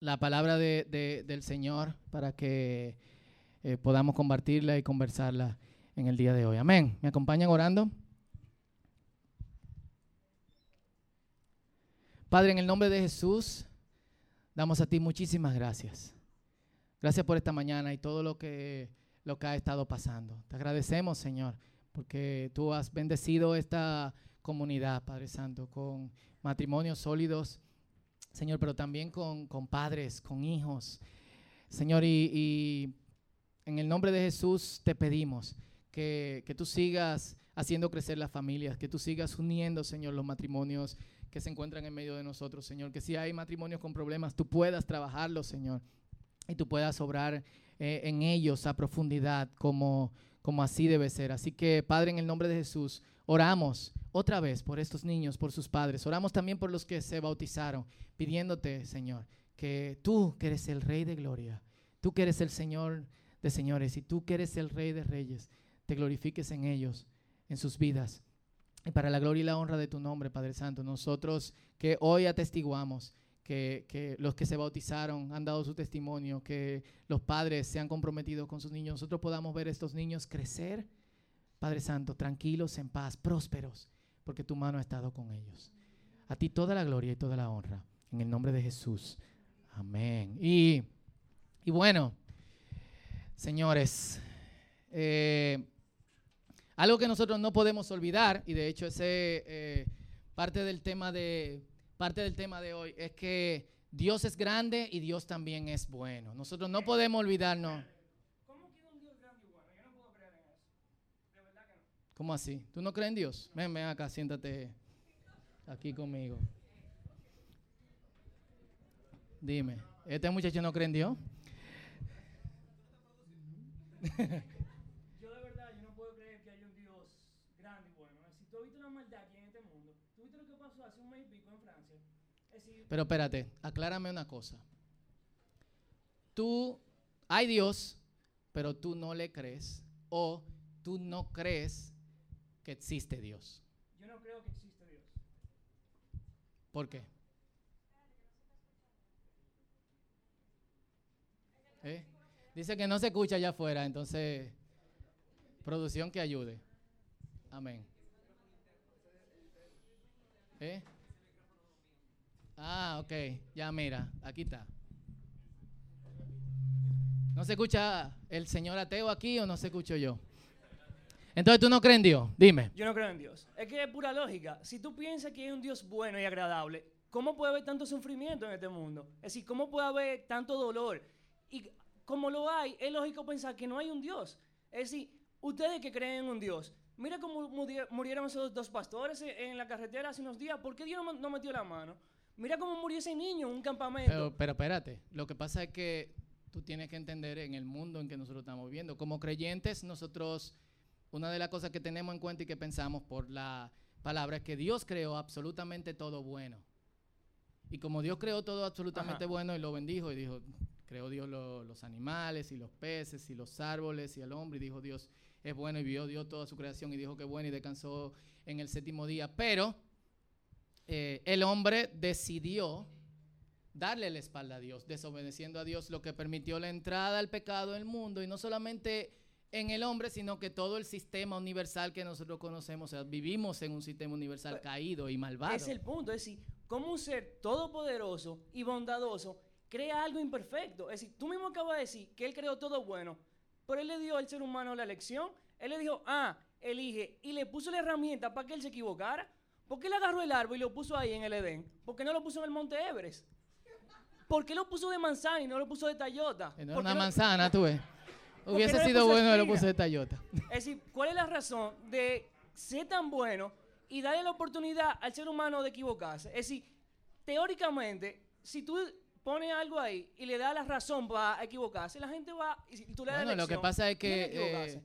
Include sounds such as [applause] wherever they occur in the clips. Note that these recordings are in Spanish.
la palabra de, del Señor para que eh, podamos compartirla y conversarla en el día de hoy. Amén. ¿Me acompañan orando? Padre, en el nombre de Jesús, damos a ti muchísimas gracias. Gracias por esta mañana y todo lo que, lo que ha estado pasando. Te agradecemos, Señor, porque tú has bendecido esta comunidad, Padre Santo, con matrimonios sólidos, Señor, pero también con, padres, con hijos. Señor, y, en el nombre de Jesús te pedimos que, que tú sigas haciendo crecer las familias, que tú sigas uniendo, Señor, los matrimonios que se encuentran en medio de nosotros, Señor. Que si hay matrimonios con problemas, tú puedas trabajarlos, Señor, y tú puedas obrar eh, en ellos a profundidad como, como así debe ser. Así que, Padre, en el nombre de Jesús, oramos otra vez por estos niños, por sus padres. Oramos también por los que se bautizaron, pidiéndote, Señor, que tú que eres el Rey de Gloria, tú que eres el Señor de señores y tú que eres el Rey de Reyes, te glorifiques en ellos, en sus vidas. Y para la gloria y la honra de tu nombre, Padre Santo, nosotros que hoy atestiguamos que, que, los que se bautizaron han dado su testimonio, que los padres se han comprometido con sus niños, nosotros podamos ver estos niños crecer, Padre Santo, tranquilos, en paz, prósperos porque tu mano ha estado con ellos. A ti toda la gloria y toda la honra. En el nombre de Jesús. Amén. Y, bueno, señores, eh, algo que nosotros no podemos olvidar, y de hecho ese eh, parte del tema de parte del tema de hoy, es que Dios es grande y Dios también es bueno. Nosotros no podemos olvidarnos. ¿Cómo así? ¿Tú no crees en Dios? Ven, ven acá, siéntate aquí conmigo. Dime, ¿este muchacho no cree en Dios? [laughs] yo de verdad, yo no puedo creer que haya un Dios grande y bueno. Si tú has visto la maldad aquí en este mundo, tú viste lo que pasó hace un mes y pico en Francia. Pero espérate, aclárame una cosa. Tú, hay Dios, pero tú no le crees o tú no crees que existe Dios. Yo no creo que existe Dios. ¿Por qué? ¿Eh? Dice que no se escucha allá afuera, entonces, producción que ayude. Amén. ¿Eh? Ah, ok, ya mira, aquí está. ¿No se escucha el señor ateo aquí o no se escucho yo? Entonces tú no crees en Dios, dime. Yo no creo en Dios. Es que es pura lógica. Si tú piensas que hay un Dios bueno y agradable, ¿cómo puede haber tanto sufrimiento en este mundo? Es decir, ¿cómo puede haber tanto dolor? Y como lo hay, es lógico pensar que no hay un Dios. Es decir, ustedes que creen en un Dios, mira cómo murieron esos dos pastores en la carretera hace unos días. ¿Por qué Dios no metió la mano? Mira cómo murió ese niño en un campamento. Pero, pero espérate, lo que pasa es que tú tienes que entender en el mundo en que nosotros estamos viviendo. Como creyentes, nosotros una de las cosas que tenemos en cuenta y que pensamos por la palabra es que Dios creó absolutamente todo bueno. Y como Dios creó todo absolutamente bueno y lo bendijo y dijo, creó Dios los animales y los peces y los árboles y el hombre y dijo Dios es bueno y vio Dios toda su creación y dijo que bueno y descansó en el séptimo día. Pero eh, el hombre decidió darle la espalda a Dios, desobedeciendo a Dios, lo que permitió la entrada al pecado en el mundo y no solamente en el hombre, sino que todo el sistema universal que nosotros conocemos, o sea, vivimos en un sistema universal caído y malvado. Es el punto, es decir, como un ser todopoderoso y bondadoso crea algo imperfecto. Es decir, tú mismo acabas de decir que él creó todo bueno, pero él le dio al ser humano la elección. Él le dijo, ah, elige, y le puso la herramienta para que él se equivocara. ¿Por qué le agarró el árbol y lo puso ahí en el Edén? ¿Por qué no lo puso en el Monte Everest? ¿Por qué lo puso de manzana y no lo puso de Tayota? No una manzana, tú ves. Hubiese sido bueno que lo puse de Toyota. Es decir, ¿cuál es la razón de ser tan bueno y darle la oportunidad al ser humano de equivocarse? Es decir, teóricamente, si tú pones algo ahí y le das la razón para equivocarse, la gente va y tú le das bueno, lo que pasa es que eh,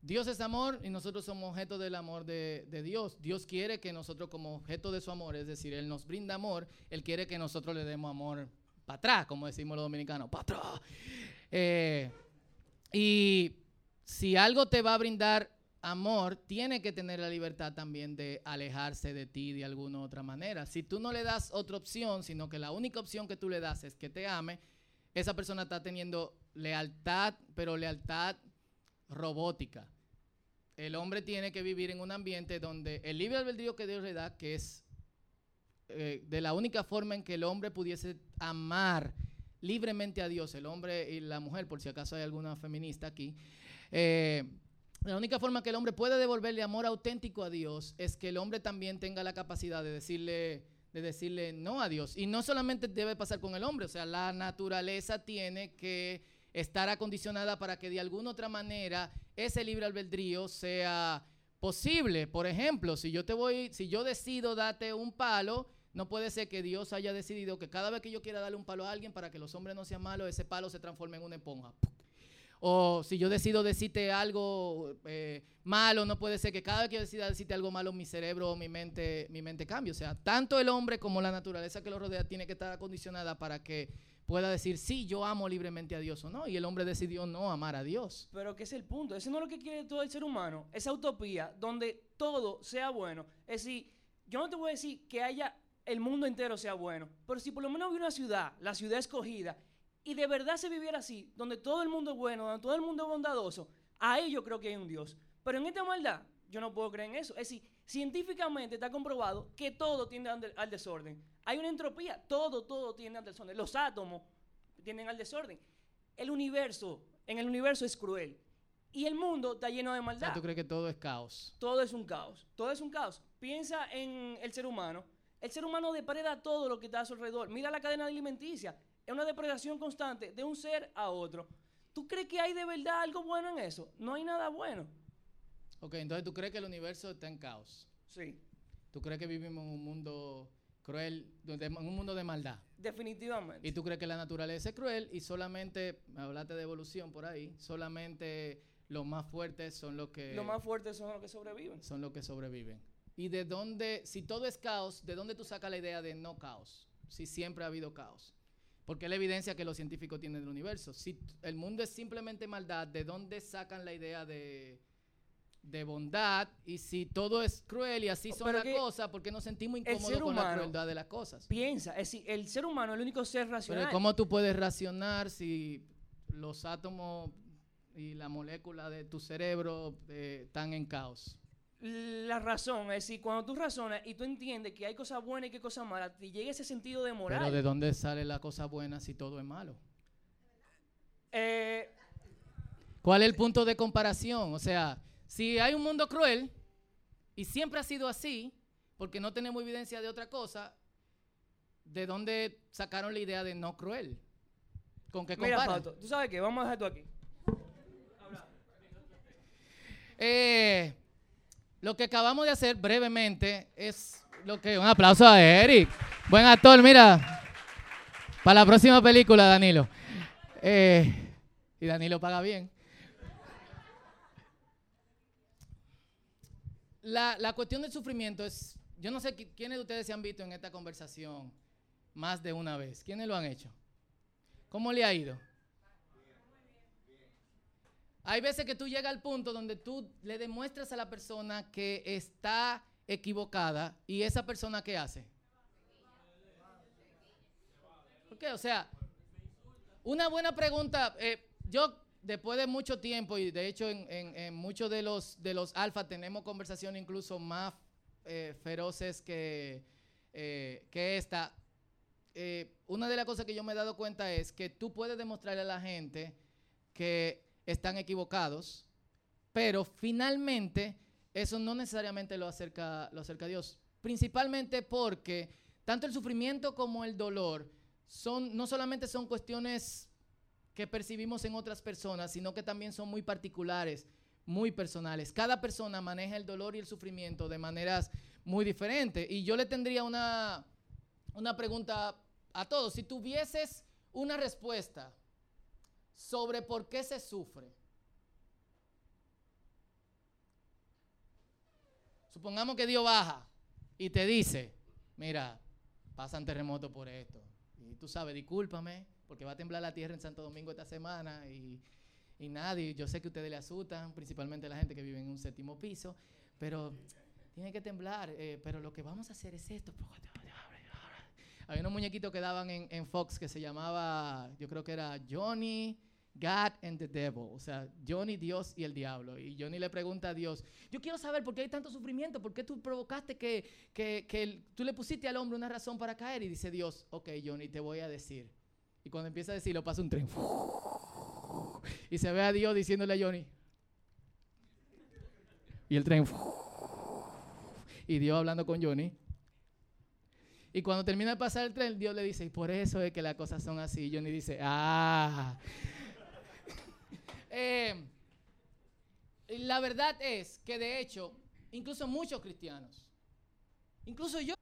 Dios es amor y nosotros somos objeto del amor de, Dios. Dios quiere que nosotros como objeto de su amor, es decir, Él nos brinda amor, Él quiere que nosotros le demos amor para atrás, como decimos los dominicanos, para atrás. Eh, y si algo te va a brindar amor tiene que tener la libertad también de alejarse de ti de alguna otra manera. Si tú no le das otra opción, sino que la única opción que tú le das es que te ame, esa persona está teniendo lealtad, pero lealtad robótica. El hombre tiene que vivir en un ambiente donde el libre albedrío que Dios le da, que es eh, de la única forma en que el hombre pudiese amar libremente a Dios, el hombre y la mujer, por si acaso hay alguna feminista aquí, eh, la única forma que el hombre puede devolverle amor auténtico a Dios es que el hombre también tenga la capacidad de decirle, de decirle no a Dios. Y no solamente debe pasar con el hombre, o sea, la naturaleza tiene que estar acondicionada para que de alguna otra manera ese libre albedrío sea posible. Por ejemplo, si yo te voy, si yo decido darte un palo, no puede ser que Dios haya decidido que cada vez que yo quiera darle un palo a alguien para que los hombres no sean malos, ese palo se transforme en una esponja. O si yo decido decirte algo eh, malo, no puede ser que cada vez que yo decida decirte algo malo, mi cerebro o mi mente, mi mente cambie. O sea, tanto el hombre como la naturaleza que lo rodea tiene que estar acondicionada para que pueda decir, sí, yo amo libremente a Dios o no. Y el hombre decidió no amar a Dios. Pero que es el punto. Ese no es lo que quiere todo el ser humano. Esa utopía donde todo sea bueno. Es decir, yo no te voy a decir que haya el mundo entero sea bueno. Pero si por lo menos hubiera una ciudad, la ciudad escogida, y de verdad se viviera así, donde todo el mundo es bueno, donde todo el mundo es bondadoso, ahí yo creo que hay un Dios. Pero en esta maldad, yo no puedo creer en eso. Es decir, científicamente está comprobado que todo tiende al desorden. Hay una entropía, todo, todo tiende al desorden. Los átomos tienden al desorden. El universo, en el universo es cruel. Y el mundo está lleno de maldad. ¿Tú crees que todo es caos? Todo es un caos. Todo es un caos. Piensa en el ser humano. El ser humano depreda todo lo que está a su alrededor. Mira la cadena alimenticia es una depredación constante de un ser a otro. ¿Tú crees que hay de verdad algo bueno en eso? No hay nada bueno. Ok, entonces tú crees que el universo está en caos. Sí. ¿Tú crees que vivimos en un mundo cruel, en un mundo de maldad? Definitivamente. ¿Y tú crees que la naturaleza es cruel y solamente, me hablaste de evolución por ahí, solamente los más fuertes son los que... Los más fuertes son los que sobreviven. Son los que sobreviven. ¿Y de dónde, si todo es caos, de dónde tú sacas la idea de no caos? Si siempre ha habido caos. Porque es la evidencia que los científicos tienen del universo. Si el mundo es simplemente maldad, ¿de dónde sacan la idea de, bondad? Y si todo es cruel y así son las cosas, ¿por qué nos sentimos incómodos con la crueldad de las cosas? Piensa, es decir, el ser humano es el único ser racional. Pero ¿cómo tú puedes racionar si los átomos y la molécula de tu cerebro eh, están en caos? La razón. Es decir, cuando tú razonas y tú entiendes que hay cosas buenas y que cosas malas, te llega ese sentido de moral. Pero ¿de dónde sale la cosa buena si todo es malo? Eh, ¿Cuál es el punto de comparación? O sea, si hay un mundo cruel y siempre ha sido así, porque no tenemos evidencia de otra cosa, ¿de dónde sacaron la idea de no cruel? ¿Con qué comparan? Mira, tú sabes qué, vamos a dejar esto aquí. Eh, lo que acabamos de hacer brevemente es lo que... Un aplauso a Eric. Buen actor, mira. Para la próxima película, Danilo. Eh, y Danilo paga bien. La, la, cuestión del sufrimiento es, yo no sé quiénes de ustedes se han visto en esta conversación más de una vez. ¿Quiénes lo han hecho? ¿Cómo le ha ido? Hay veces que tú llegas al punto donde tú le demuestras a la persona que está equivocada y esa persona ¿qué hace? ¿Por qué? O sea, una buena pregunta, eh, yo después de mucho tiempo y de hecho en, muchos de los, de los alfa tenemos conversaciones incluso más eh, feroces que, eh, que esta, una de las cosas que yo me he dado cuenta es que tú puedes demostrarle a la gente que están equivocados, pero finalmente eso no necesariamente lo acerca, lo acerca a Dios. Principalmente porque tanto el sufrimiento como el dolor son, no solamente son cuestiones que percibimos en otras personas, sino que también son muy particulares, muy personales. Cada persona maneja el dolor y el sufrimiento de maneras muy diferentes. Y yo le tendría una, una pregunta a todos. Si tuvieses una respuesta sobre por qué se sufre. Supongamos que Dios baja y te dice, mira, pasan terremotos por esto. Y tú sabes, discúlpame, porque va a temblar la tierra en Santo Domingo esta semana y, y nadie, yo sé que ustedes le asustan, principalmente la gente que vive en un séptimo piso, pero tiene que temblar, eh, pero lo que vamos a hacer es esto. Había unos muñequitos que daban en, en Fox que se llamaba, yo creo que era Johnny, God and the Devil, o sea, Johnny, Dios y el diablo. Y Johnny le pregunta a Dios, yo quiero saber por qué hay tanto sufrimiento, por qué tú provocaste que, que, que tú le pusiste al hombre una razón para caer. Y dice Dios, ok, Johnny, te voy a decir. Y cuando empieza a decirlo, pasa un tren. Y se ve a Dios diciéndole a Johnny. Y el tren. Y Dios hablando con Johnny. Y cuando termina de pasar el tren, Dios le dice, y por eso es que las cosas son así. Johnny dice, ah. Eh, la verdad es que de hecho, incluso muchos cristianos, incluso yo,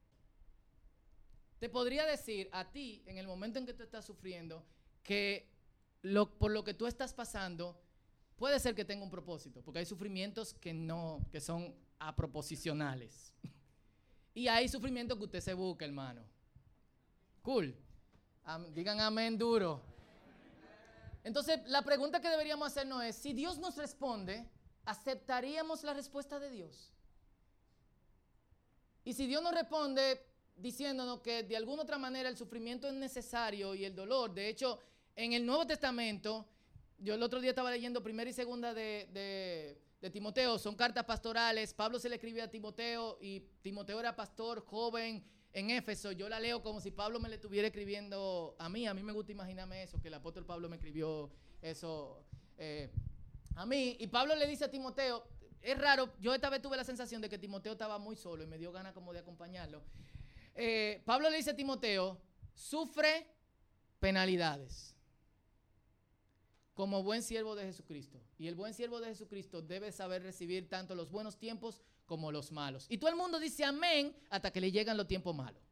te podría decir a ti, en el momento en que tú estás sufriendo, que por lo que tú estás pasando, puede ser que tenga un propósito, porque hay sufrimientos que no, que son aproposicionales. [laughs] y hay sufrimientos que usted se busca, hermano. Cool. digan amén duro. Entonces, la pregunta que deberíamos hacernos es, si Dios nos responde, ¿aceptaríamos la respuesta de Dios? Y si Dios nos responde diciéndonos que de alguna otra manera el sufrimiento es necesario y el dolor, de hecho, en el Nuevo Testamento, yo el otro día estaba leyendo primera y segunda de, de Timoteo, son cartas pastorales, Pablo se le escribía a Timoteo y Timoteo era pastor joven, en Éfeso, yo la leo como si Pablo me le estuviera escribiendo a mí. A mí me gusta imaginarme eso, que el apóstol Pablo me escribió eso eh, a mí. Y Pablo le dice a Timoteo, es raro, yo esta vez tuve la sensación de que Timoteo estaba muy solo y me dio ganas como de acompañarlo. Eh, Pablo le dice a Timoteo, sufre penalidades como buen siervo de Jesucristo. Y el buen siervo de Jesucristo debe saber recibir tanto los buenos tiempos como los malos. Y todo el mundo dice amén hasta que le llegan los tiempos malos.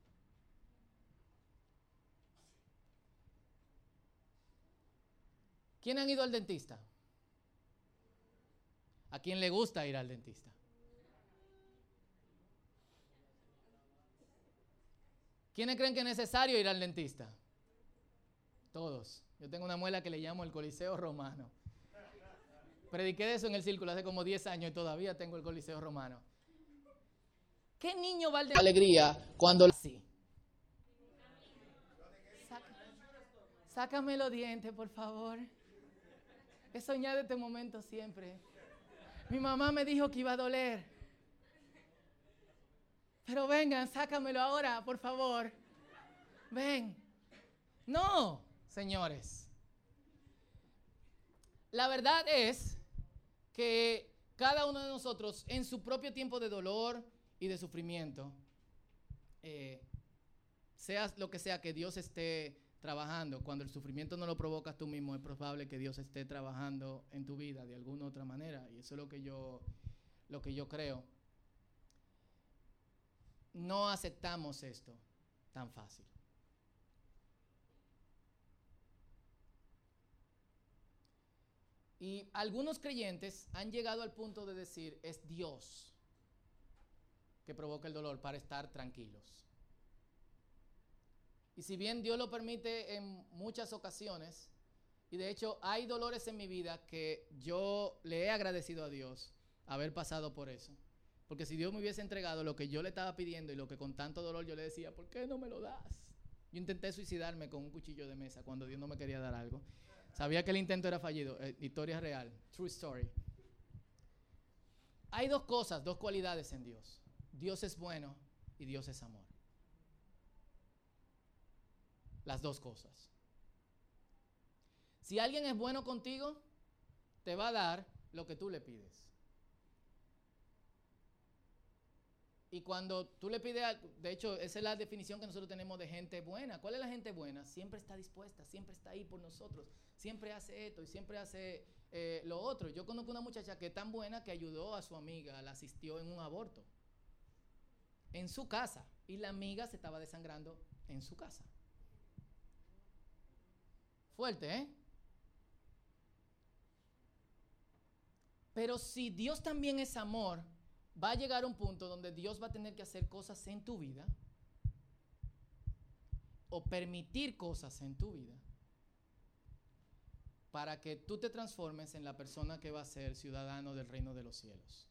¿Quién han ido al dentista? ¿A quién le gusta ir al dentista? ¿Quiénes creen que es necesario ir al dentista? Todos. Yo tengo una muela que le llamo el Coliseo Romano. Prediqué eso en el círculo hace como 10 años y todavía tengo el Coliseo Romano. ¿Qué niño va al de alegría cuando sí? sácame los dientes, por favor. He soñado este momento siempre. Mi mamá me dijo que iba a doler. Pero vengan, sácamelo ahora, por favor. Ven. No, señores. La verdad es que cada uno de nosotros en su propio tiempo de dolor y de sufrimiento, eh, sea lo que sea que Dios esté trabajando, cuando el sufrimiento no lo provocas tú mismo, es probable que Dios esté trabajando en tu vida de alguna otra manera. Y eso es lo que yo, lo que yo creo. No aceptamos esto tan fácil. Y algunos creyentes han llegado al punto de decir, es Dios que provoca el dolor para estar tranquilos. Y si bien Dios lo permite en muchas ocasiones, y de hecho hay dolores en mi vida que yo le he agradecido a Dios haber pasado por eso. Porque si Dios me hubiese entregado lo que yo le estaba pidiendo y lo que con tanto dolor yo le decía, ¿por qué no me lo das? Yo intenté suicidarme con un cuchillo de mesa cuando Dios no me quería dar algo. Sabía que el intento era fallido. Eh, historia real. True story. Hay dos cosas, dos cualidades en Dios. Dios es bueno y Dios es amor. Las dos cosas. Si alguien es bueno contigo, te va a dar lo que tú le pides. Y cuando tú le pides, de hecho, esa es la definición que nosotros tenemos de gente buena. ¿Cuál es la gente buena? Siempre está dispuesta, siempre está ahí por nosotros, siempre hace esto y siempre hace eh, lo otro. Yo conozco una muchacha que es tan buena que ayudó a su amiga, la asistió en un aborto, en su casa, y la amiga se estaba desangrando en su casa. Fuerte, ¿eh? Pero si Dios también es amor, va a llegar un punto donde Dios va a tener que hacer cosas en tu vida o permitir cosas en tu vida para que tú te transformes en la persona que va a ser ciudadano del reino de los cielos.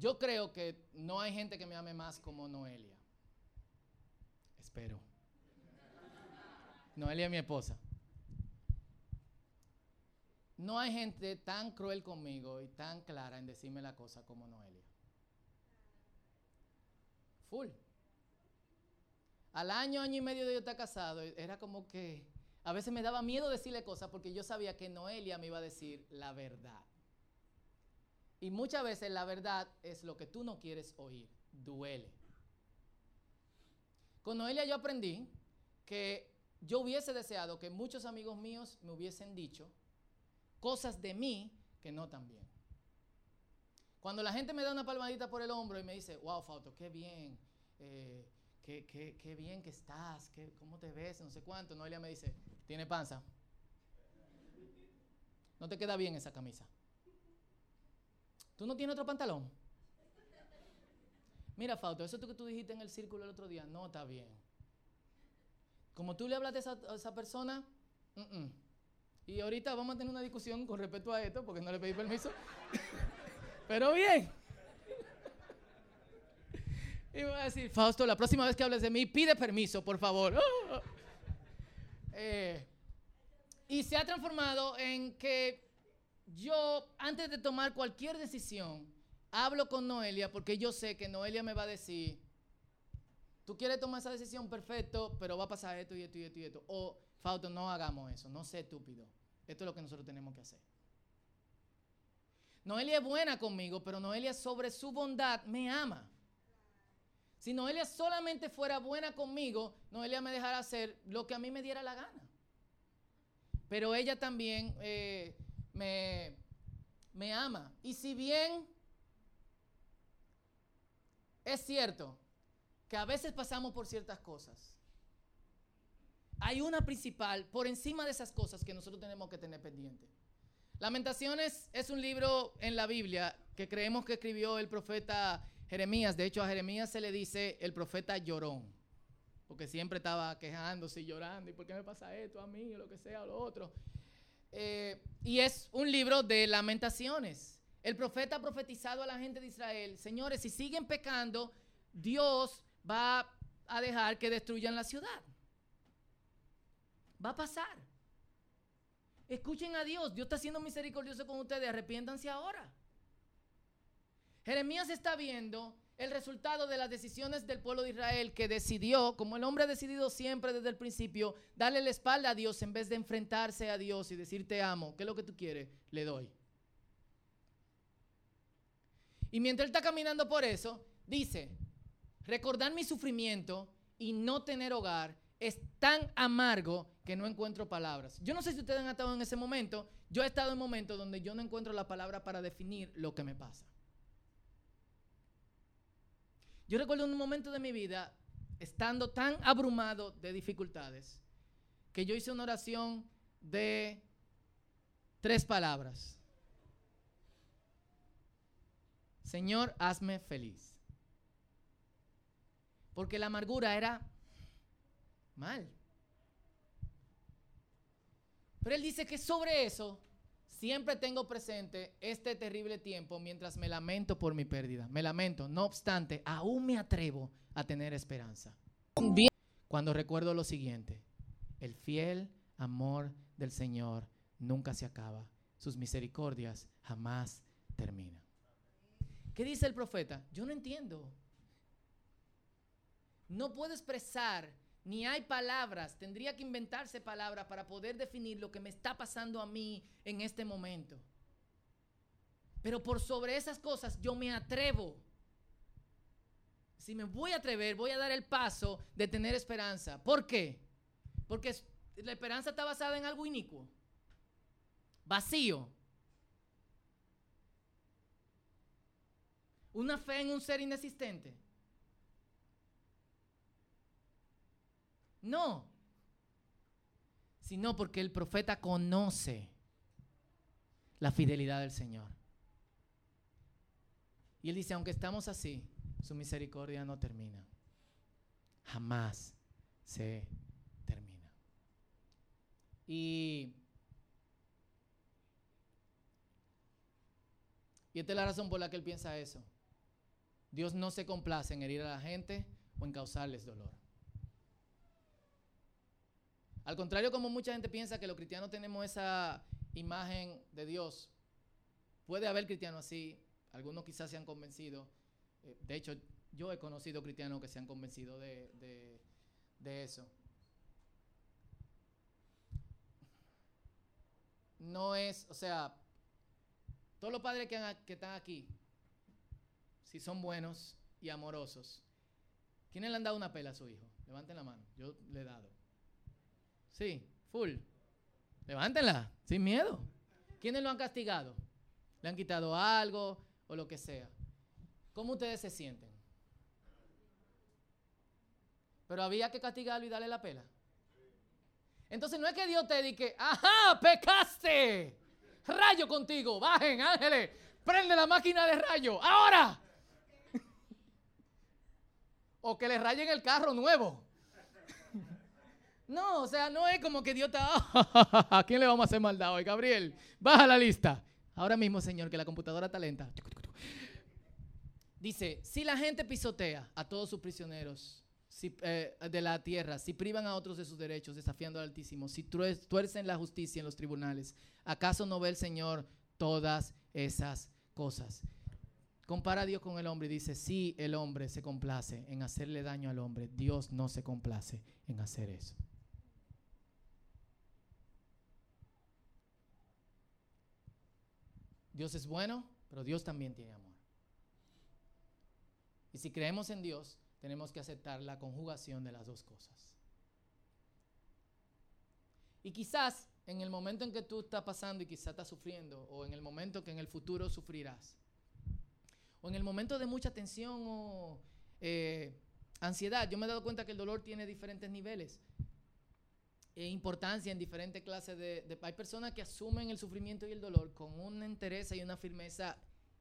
Yo creo que no hay gente que me ame más como Noelia. Espero. Noelia es mi esposa. No hay gente tan cruel conmigo y tan clara en decirme la cosa como Noelia. Full. Al año, año y medio de yo estar casado, era como que a veces me daba miedo decirle cosas porque yo sabía que Noelia me iba a decir la verdad. Y muchas veces la verdad es lo que tú no quieres oír. Duele. Con Noelia yo aprendí que yo hubiese deseado que muchos amigos míos me hubiesen dicho cosas de mí que no tan bien. Cuando la gente me da una palmadita por el hombro y me dice, wow, Fausto, qué bien, eh, qué, qué, qué, bien que estás, qué, cómo te ves, no sé cuánto, Noelia me dice, tiene panza. No te queda bien esa camisa. ¿Tú no tienes otro pantalón? Mira, Fausto, eso que tú dijiste en el círculo el otro día, no está bien. Como tú le hablas a esa, a esa persona, y ahorita vamos a tener una discusión con respecto a esto, porque no le pedí permiso. [laughs] Pero bien. [laughs] Y voy a decir, Fausto, la próxima vez que hables de mí, pide permiso, por favor. [laughs] Eh, y se ha transformado en que yo, antes de tomar cualquier decisión, hablo con Noelia porque yo sé que Noelia me va a decir, tú quieres tomar esa decisión, perfecto, pero va a pasar esto y esto y esto y esto. O, Fausto, no hagamos eso, no sé estúpido. Esto es lo que nosotros tenemos que hacer. Noelia es buena conmigo, pero Noelia sobre su bondad me ama. Si Noelia solamente fuera buena conmigo, Noelia me dejara hacer lo que a mí me diera la gana. Pero ella también eh, me, me ama. Y si bien es cierto que a veces pasamos por ciertas cosas, hay una principal por encima de esas cosas que nosotros tenemos que tener pendiente. Lamentaciones es un libro en la Biblia que creemos que escribió el profeta Jeremías. De hecho, a Jeremías se le dice el profeta llorón, porque siempre estaba quejándose y llorando, ¿y por qué me pasa esto a mí o lo que sea o lo otro? Eh, y es un libro de lamentaciones. El profeta ha profetizado a la gente de Israel, señores, si siguen pecando, Dios va a dejar que destruyan la ciudad. Va a pasar. Escuchen a Dios, Dios está siendo misericordioso con ustedes, arrepiéntanse ahora. Jeremías está viendo el resultado de las decisiones del pueblo de Israel que decidió, como el hombre ha decidido siempre desde el principio, darle la espalda a Dios en vez de enfrentarse a Dios y decir te amo, ¿qué es lo que tú quieres? Le doy. Y mientras él está caminando por eso, dice, recordar mi sufrimiento y no tener hogar es tan amargo que no encuentro palabras. Yo no sé si ustedes han estado en ese momento, yo he estado en momentos donde yo no encuentro la palabra para definir lo que me pasa. Yo recuerdo un momento de mi vida, estando tan abrumado de dificultades, que yo hice una oración de tres palabras. Señor, hazme feliz. Porque la amargura era mal. Pero él dice que sobre eso Siempre tengo presente este terrible tiempo mientras me lamento por mi pérdida. Me lamento, no obstante, aún me atrevo a tener esperanza. Cuando recuerdo lo siguiente, el fiel amor del Señor nunca se acaba. Sus misericordias jamás terminan. ¿Qué dice el profeta? Yo no entiendo. No puedo expresar ni hay palabras, tendría que inventarse palabras para poder definir lo que me está pasando a mí en este momento. Pero por sobre esas cosas yo me atrevo. Si me voy a atrever, voy a dar el paso de tener esperanza. ¿Por qué? Porque la esperanza está basada en algo inicuo, vacío. Una fe en un ser inexistente. No, sino porque el profeta conoce la fidelidad del Señor. Y él dice, aunque estamos así, su misericordia no termina. Jamás se termina. Y, esta es la razón por la que él piensa eso. Dios no se complace en herir a la gente o en causarles dolor. Al contrario, como mucha gente piensa que los cristianos tenemos esa imagen de Dios, puede haber cristianos así, algunos quizás se han convencido. Eh, de hecho, yo he conocido cristianos que se han convencido de, eso. No es, o sea, todos los padres que, que están aquí, si son buenos y amorosos, ¿quiénes le han dado una pela a su hijo? Levanten la mano, yo le he dado. Sí, full. Levántenla, sin miedo. ¿Quiénes lo han castigado? ¿Le han quitado algo o lo que sea? ¿Cómo ustedes se sienten? Pero había que castigarlo y darle la pela. Entonces no es que Dios te diga, ajá, pecaste. Rayo contigo, bajen, ángeles, prende la máquina de rayo, ahora. [laughs] o que le rayen el carro nuevo. No, o sea, no es como que Dios te... [laughs] ¿A quién le vamos a hacer maldad hoy, Gabriel? Baja la lista. Ahora mismo, Señor, que la computadora está lenta. Dice, si la gente pisotea a todos sus prisioneros eh, de la tierra, si privan a otros de sus derechos, desafiando al Altísimo, si tuercen la justicia en los tribunales, ¿acaso no ve el Señor todas esas cosas? Compara a Dios con el hombre y dice, si el hombre se complace en hacerle daño al hombre, Dios no se complace en hacer eso. Dios es bueno, pero Dios también tiene amor. Y si creemos en Dios, tenemos que aceptar la conjugación de las dos cosas. Y quizás en el momento en que tú estás pasando y quizás estás sufriendo, o en el momento que en el futuro sufrirás, o en el momento de mucha tensión o eh, ansiedad, yo me he dado cuenta que el dolor tiene diferentes niveles e importancia en diferentes clases de, de, Hay personas que asumen el sufrimiento y el dolor con una entereza y una firmeza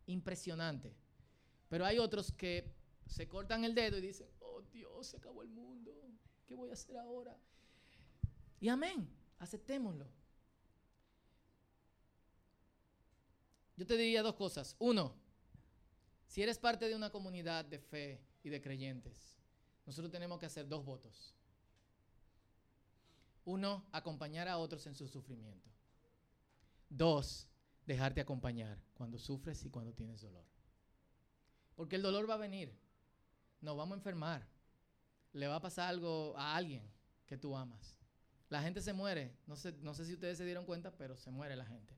impresionante, pero hay otros que se cortan el dedo y dicen, oh Dios, se acabó el mundo, ¿qué voy a hacer ahora? Y amén, aceptémoslo. Yo te diría dos cosas. Uno, si eres parte de una comunidad de fe y de creyentes, nosotros tenemos que hacer dos votos. Uno, acompañar a otros en su sufrimiento. Dos, dejarte acompañar cuando sufres y cuando tienes dolor. Porque el dolor va a venir nos vamos a enfermar. Le va a pasar algo a alguien que tú amas. La gente se muere. No sé, no sé si ustedes se dieron cuenta, pero se muere la gente.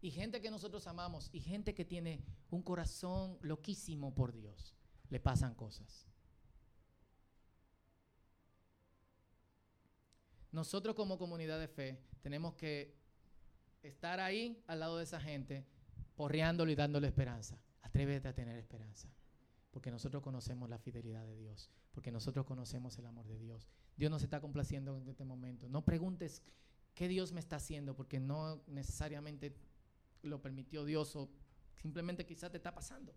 Y gente que nosotros amamos y gente que tiene un corazón loquísimo por Dios, le pasan cosas. Nosotros como comunidad de fe tenemos que estar ahí al lado de esa gente, porreándole y dándole esperanza. Atrévete a tener esperanza porque nosotros conocemos la fidelidad de Dios, porque nosotros conocemos el amor de Dios. Dios nos está complaciendo en este momento. No preguntes qué Dios me está haciendo, porque no necesariamente lo permitió Dios o simplemente quizás te está pasando.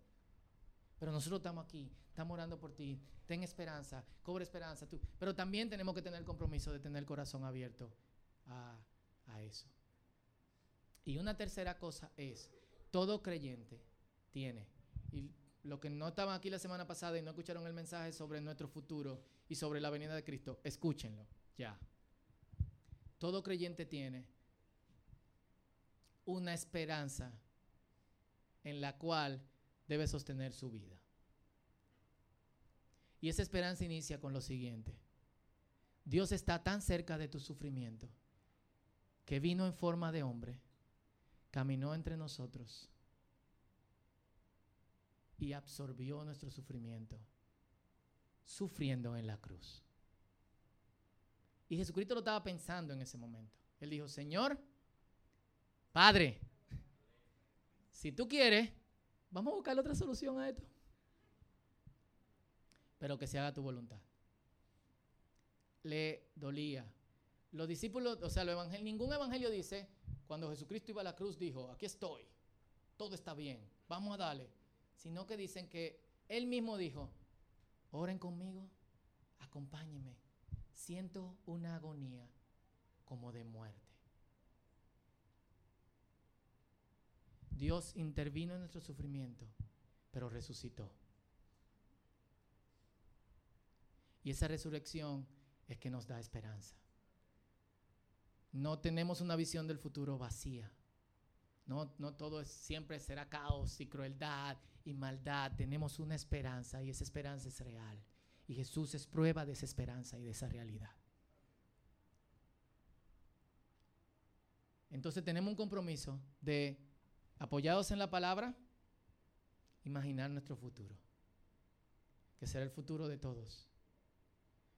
Pero nosotros estamos aquí, estamos orando por ti. Ten esperanza, cobre esperanza. Tú. Pero también tenemos que tener el compromiso de tener el corazón abierto a, a eso. Y una tercera cosa es, todo creyente tiene, y los que no estaban aquí la semana pasada y no escucharon el mensaje sobre nuestro futuro y sobre la venida de Cristo, escúchenlo ya. Todo creyente tiene una esperanza en la cual debe sostener su vida. Y esa esperanza inicia con lo siguiente. Dios está tan cerca de tu sufrimiento que vino en forma de hombre, caminó entre nosotros y absorbió nuestro sufrimiento, sufriendo en la cruz. Y Jesucristo lo estaba pensando en ese momento. Él dijo, Señor, Padre, si tú quieres, vamos a buscar otra solución a esto. Pero que se haga tu voluntad. Le dolía. Los discípulos, o sea, ningún evangelio dice, cuando Jesucristo iba a la cruz, dijo, aquí estoy, todo está bien, vamos a darle sino que dicen que él mismo dijo, oren conmigo, acompáñenme, siento una agonía como de muerte. Dios intervino en nuestro sufrimiento, pero resucitó. Y esa resurrección es que nos da esperanza. No tenemos una visión del futuro vacía. No, no todo es, siempre será caos y crueldad y maldad. Tenemos una esperanza y esa esperanza es real. Y Jesús es prueba de esa esperanza y de esa realidad. Entonces tenemos un compromiso de, apoyados en la palabra, imaginar nuestro futuro, que será el futuro de todos.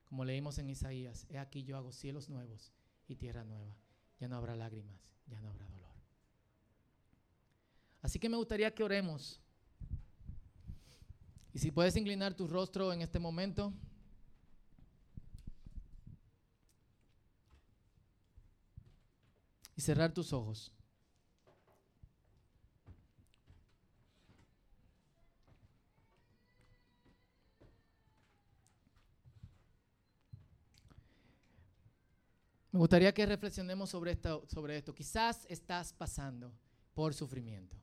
Como leímos en Isaías, he aquí yo hago cielos nuevos y tierra nueva. Ya no habrá lágrimas, ya no habrá dolor. Así que me gustaría que oremos. Y si puedes inclinar tu rostro en este momento. Y cerrar tus ojos. Me gustaría que reflexionemos sobre esto, sobre esto. Quizás estás pasando por sufrimiento.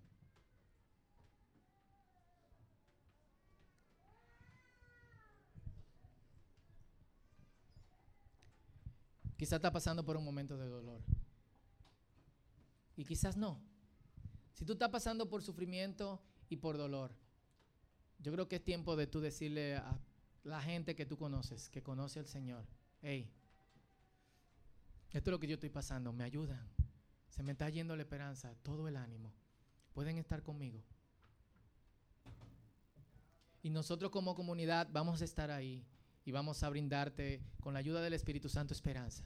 Quizás estás pasando por un momento de dolor. Y quizás no. Si tú estás pasando por sufrimiento y por dolor, yo creo que es tiempo de tú decirle a la gente que tú conoces, que conoce al Señor, hey, esto es lo que yo estoy pasando, me ayudan. Se me está yendo la esperanza, todo el ánimo. Pueden estar conmigo. Y nosotros como comunidad vamos a estar ahí y vamos a brindarte con la ayuda del Espíritu Santo esperanza.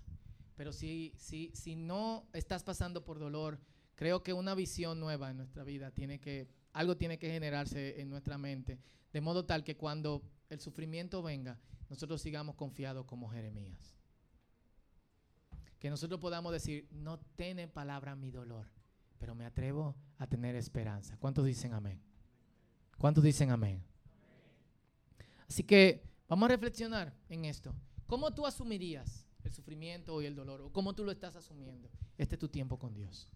Pero si, si, si no estás pasando por dolor, creo que una visión nueva en nuestra vida tiene que, algo tiene que generarse en nuestra mente, de modo tal que cuando el sufrimiento venga, nosotros sigamos confiados como Jeremías que nosotros podamos decir, no tiene palabra mi dolor, pero me atrevo a tener esperanza. ¿Cuántos dicen amén? ¿Cuántos dicen amén? Así que vamos a reflexionar en esto. ¿Cómo tú asumirías el sufrimiento y el dolor? ¿O cómo tú lo estás asumiendo? Este es tu tiempo con Dios.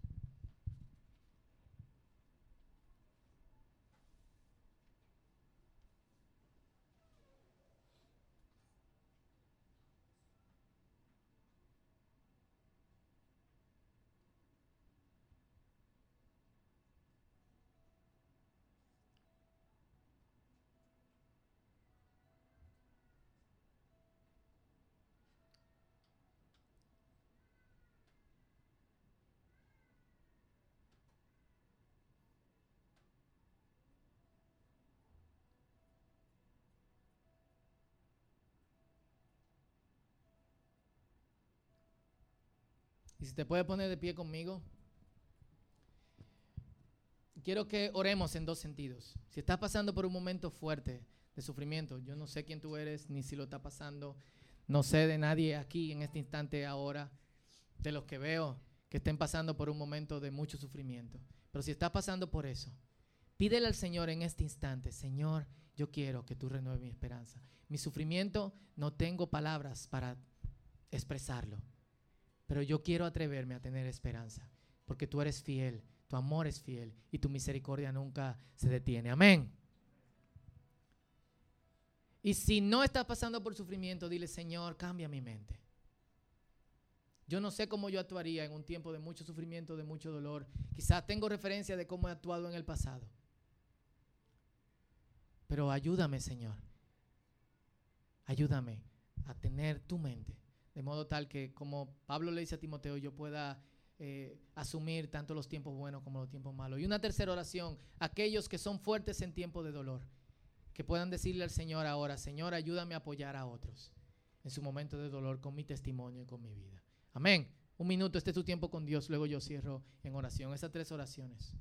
Si te puedes poner de pie conmigo. Quiero que oremos en dos sentidos. Si estás pasando por un momento fuerte de sufrimiento, yo no sé quién tú eres, ni si lo está pasando, no sé de nadie aquí en este instante ahora, de los que veo que estén pasando por un momento de mucho sufrimiento. Pero si estás pasando por eso, pídele al Señor en este instante, Señor, yo quiero que tú renueves mi esperanza. Mi sufrimiento no tengo palabras para expresarlo. Pero yo quiero atreverme a tener esperanza, porque tú eres fiel, tu amor es fiel y tu misericordia nunca se detiene. Amén. Y si no estás pasando por sufrimiento, dile, Señor, cambia mi mente. Yo no sé cómo yo actuaría en un tiempo de mucho sufrimiento, de mucho dolor. Quizás tengo referencia de cómo he actuado en el pasado. Pero ayúdame, Señor. Ayúdame a tener tu mente de modo tal que, como Pablo le dice a Timoteo, yo pueda eh, asumir tanto los tiempos buenos como los tiempos malos. Y una tercera oración, aquellos que son fuertes en tiempo de dolor, que puedan decirle al Señor ahora, Señor, ayúdame a apoyar a otros en su momento de dolor con mi testimonio y con mi vida. Amén. Un minuto, este es tu tiempo con Dios, luego yo cierro en oración. Esas tres oraciones.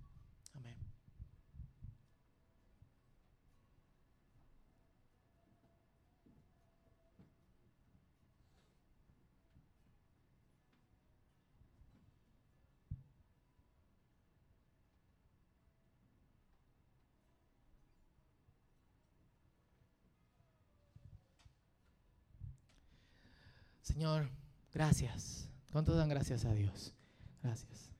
Señor, gracias. ¿Cuántos dan gracias a Dios? Gracias.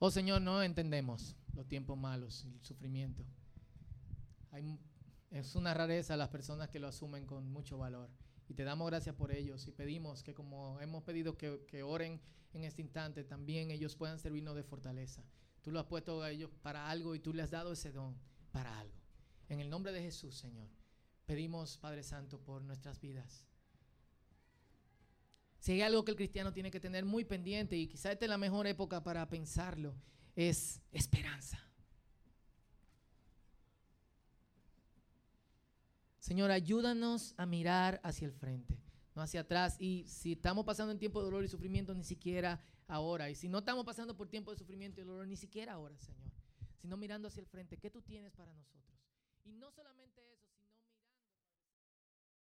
Oh Señor, no entendemos los tiempos malos y el sufrimiento. es una rareza las personas que lo asumen con mucho valor. Y te damos gracias por ellos y pedimos que como hemos pedido que, que oren en este instante, también ellos puedan servirnos de fortaleza. Tú lo has puesto a ellos para algo y tú les has dado ese don para algo. En el nombre de Jesús, Señor, pedimos, Padre Santo, por nuestras vidas. Si hay algo que el cristiano tiene que tener muy pendiente, y quizá esta es la mejor época para pensarlo, es esperanza. Señor, ayúdanos a mirar hacia el frente, no hacia atrás. Y si estamos pasando en tiempo de dolor y sufrimiento, ni siquiera ahora. Y si no estamos pasando por tiempo de sufrimiento y dolor, ni siquiera ahora, Señor. Sino mirando hacia el frente, ¿qué tú tienes para nosotros? Y no solamente.